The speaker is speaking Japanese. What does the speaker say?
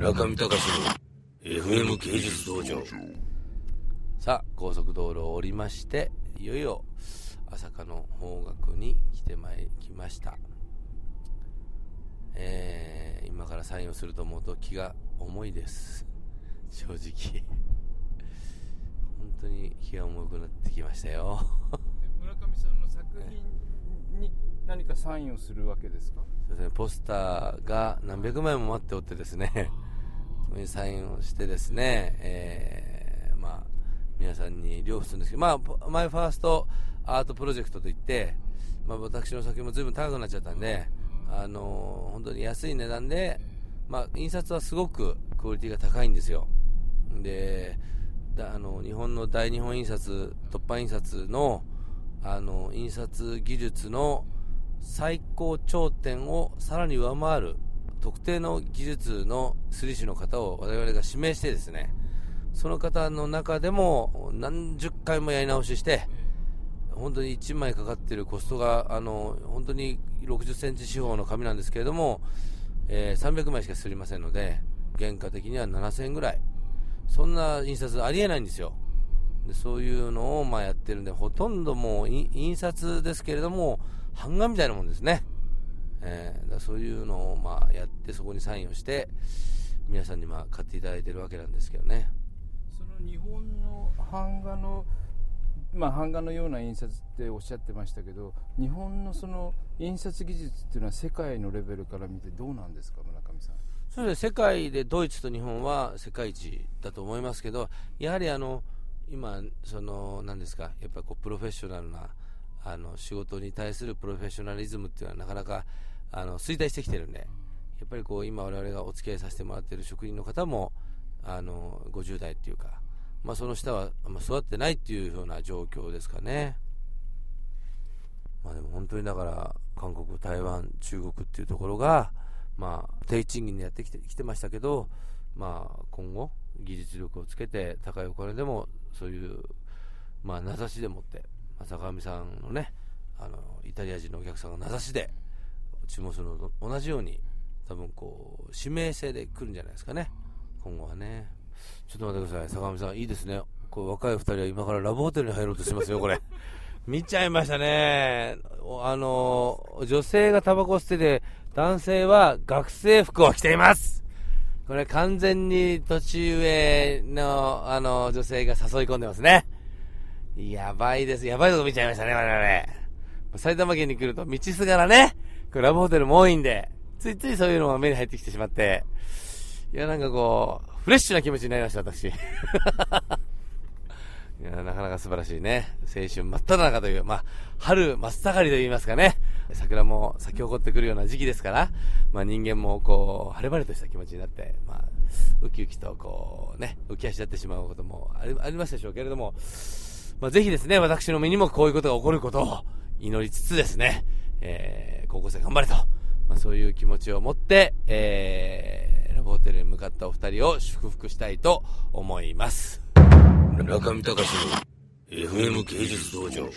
村上隆の FM 芸術道場。さあ高速道路を降りましていよいよ朝霞の方角に来てまいりました。えー、今からサインをすると思うと気が重いです。正直。本当に気が重くなってきましたよ。村上さんの作品に何かサインをするわけですか？そうですね、ポスターが何百枚も待っておってですね、サインをしてですね、えー、まあ、皆さんに両付するんですけど、まあ、 My First Art Project といって、まあ、私の作品も随分高くなっちゃったんで、あのー、本当に安い値段で、まあ、印刷はすごくクオリティが高いんですよ。で、あの日本の大日本印刷、凸版印刷のあの印刷技術の最高頂点をさらに上回る特定の技術の釣り師の方を我々が指名してですねその方の中でも何十回もやり直しして本当に1枚かかっているコストがあの本当に60センチ四方の紙なんですけれども、えー、300枚しかすりませんので原価的には7000円ぐらいそんな印刷ありえないんですよでそういうのをまあやってるんでほとんどもう印刷ですけれども版画みたいなもんですね。えー、だそういうのをまあやってそこにサインをして皆さんにまあ買っていただいてるわけなんですけどね。その日本の版画のまあ、版画のような印刷っておっしゃってましたけど日本のその印刷技術っていうのは世界のレベルから見てどうなんですか村上さん？そうです世界でドイツと日本は世界一だと思いますけどやはりあの今その何ですかやっぱりこうプロフェッショナルなあの仕事に対するプロフェッショナリズムっていうのはなかなかあの衰退してきてるんで、やっぱりこう今、我々がお付き合いさせてもらっている職員の方もあの50代っていうか、まあ、その下はあま育ってないっていうような状況ですかね。まあ、でも本当にだから韓国、台湾、中国っていうところが、まあ、低賃金でやってきてきてましたけど、まあ、今後、技術力をつけて高いお金でもそういう、まあ、名指しでもって坂上さんのねあのイタリア人のお客さんが名指しで注文するのと同じように多分こう指名制で来るんじゃないですかね。今後はね。ちょっと待ってください。坂上さんいいですね。こう若い2人は今からラブホテルに入ろうとしますよこれ。見ちゃいましたね。あの女性がタバコ吸ってて男性は学生服を着ています。これ完全に年上のあの女性が誘い込んでますね。やばいです。やばいとこ見ちゃいましたね、我々。埼玉県に来ると道すがらね、クラブホテルも多いんで、ついついそういうのが目に入ってきてしまって、いや、なんかこう、フレッシュな気持ちになりました、私。いや、なかなか素晴らしいね。青春真っ只中という、まあ、春真っ盛りと言いますかね。桜も咲き誇ってくるような時期ですから、まあ人間もこう、晴れ晴れとした気持ちになって、まあ、ウキウキとこう、ね、浮き足立ってしまうこともありありましたでしょうけれども、まあ、ぜひですね、私の身にもこういうことが起こることを祈りつつですね、えー、高校生頑張れと、まあ、そういう気持ちを持って、えー、ラブホテルに向かったお二人を祝福したいと思います。中見隆の FM 芸術道場。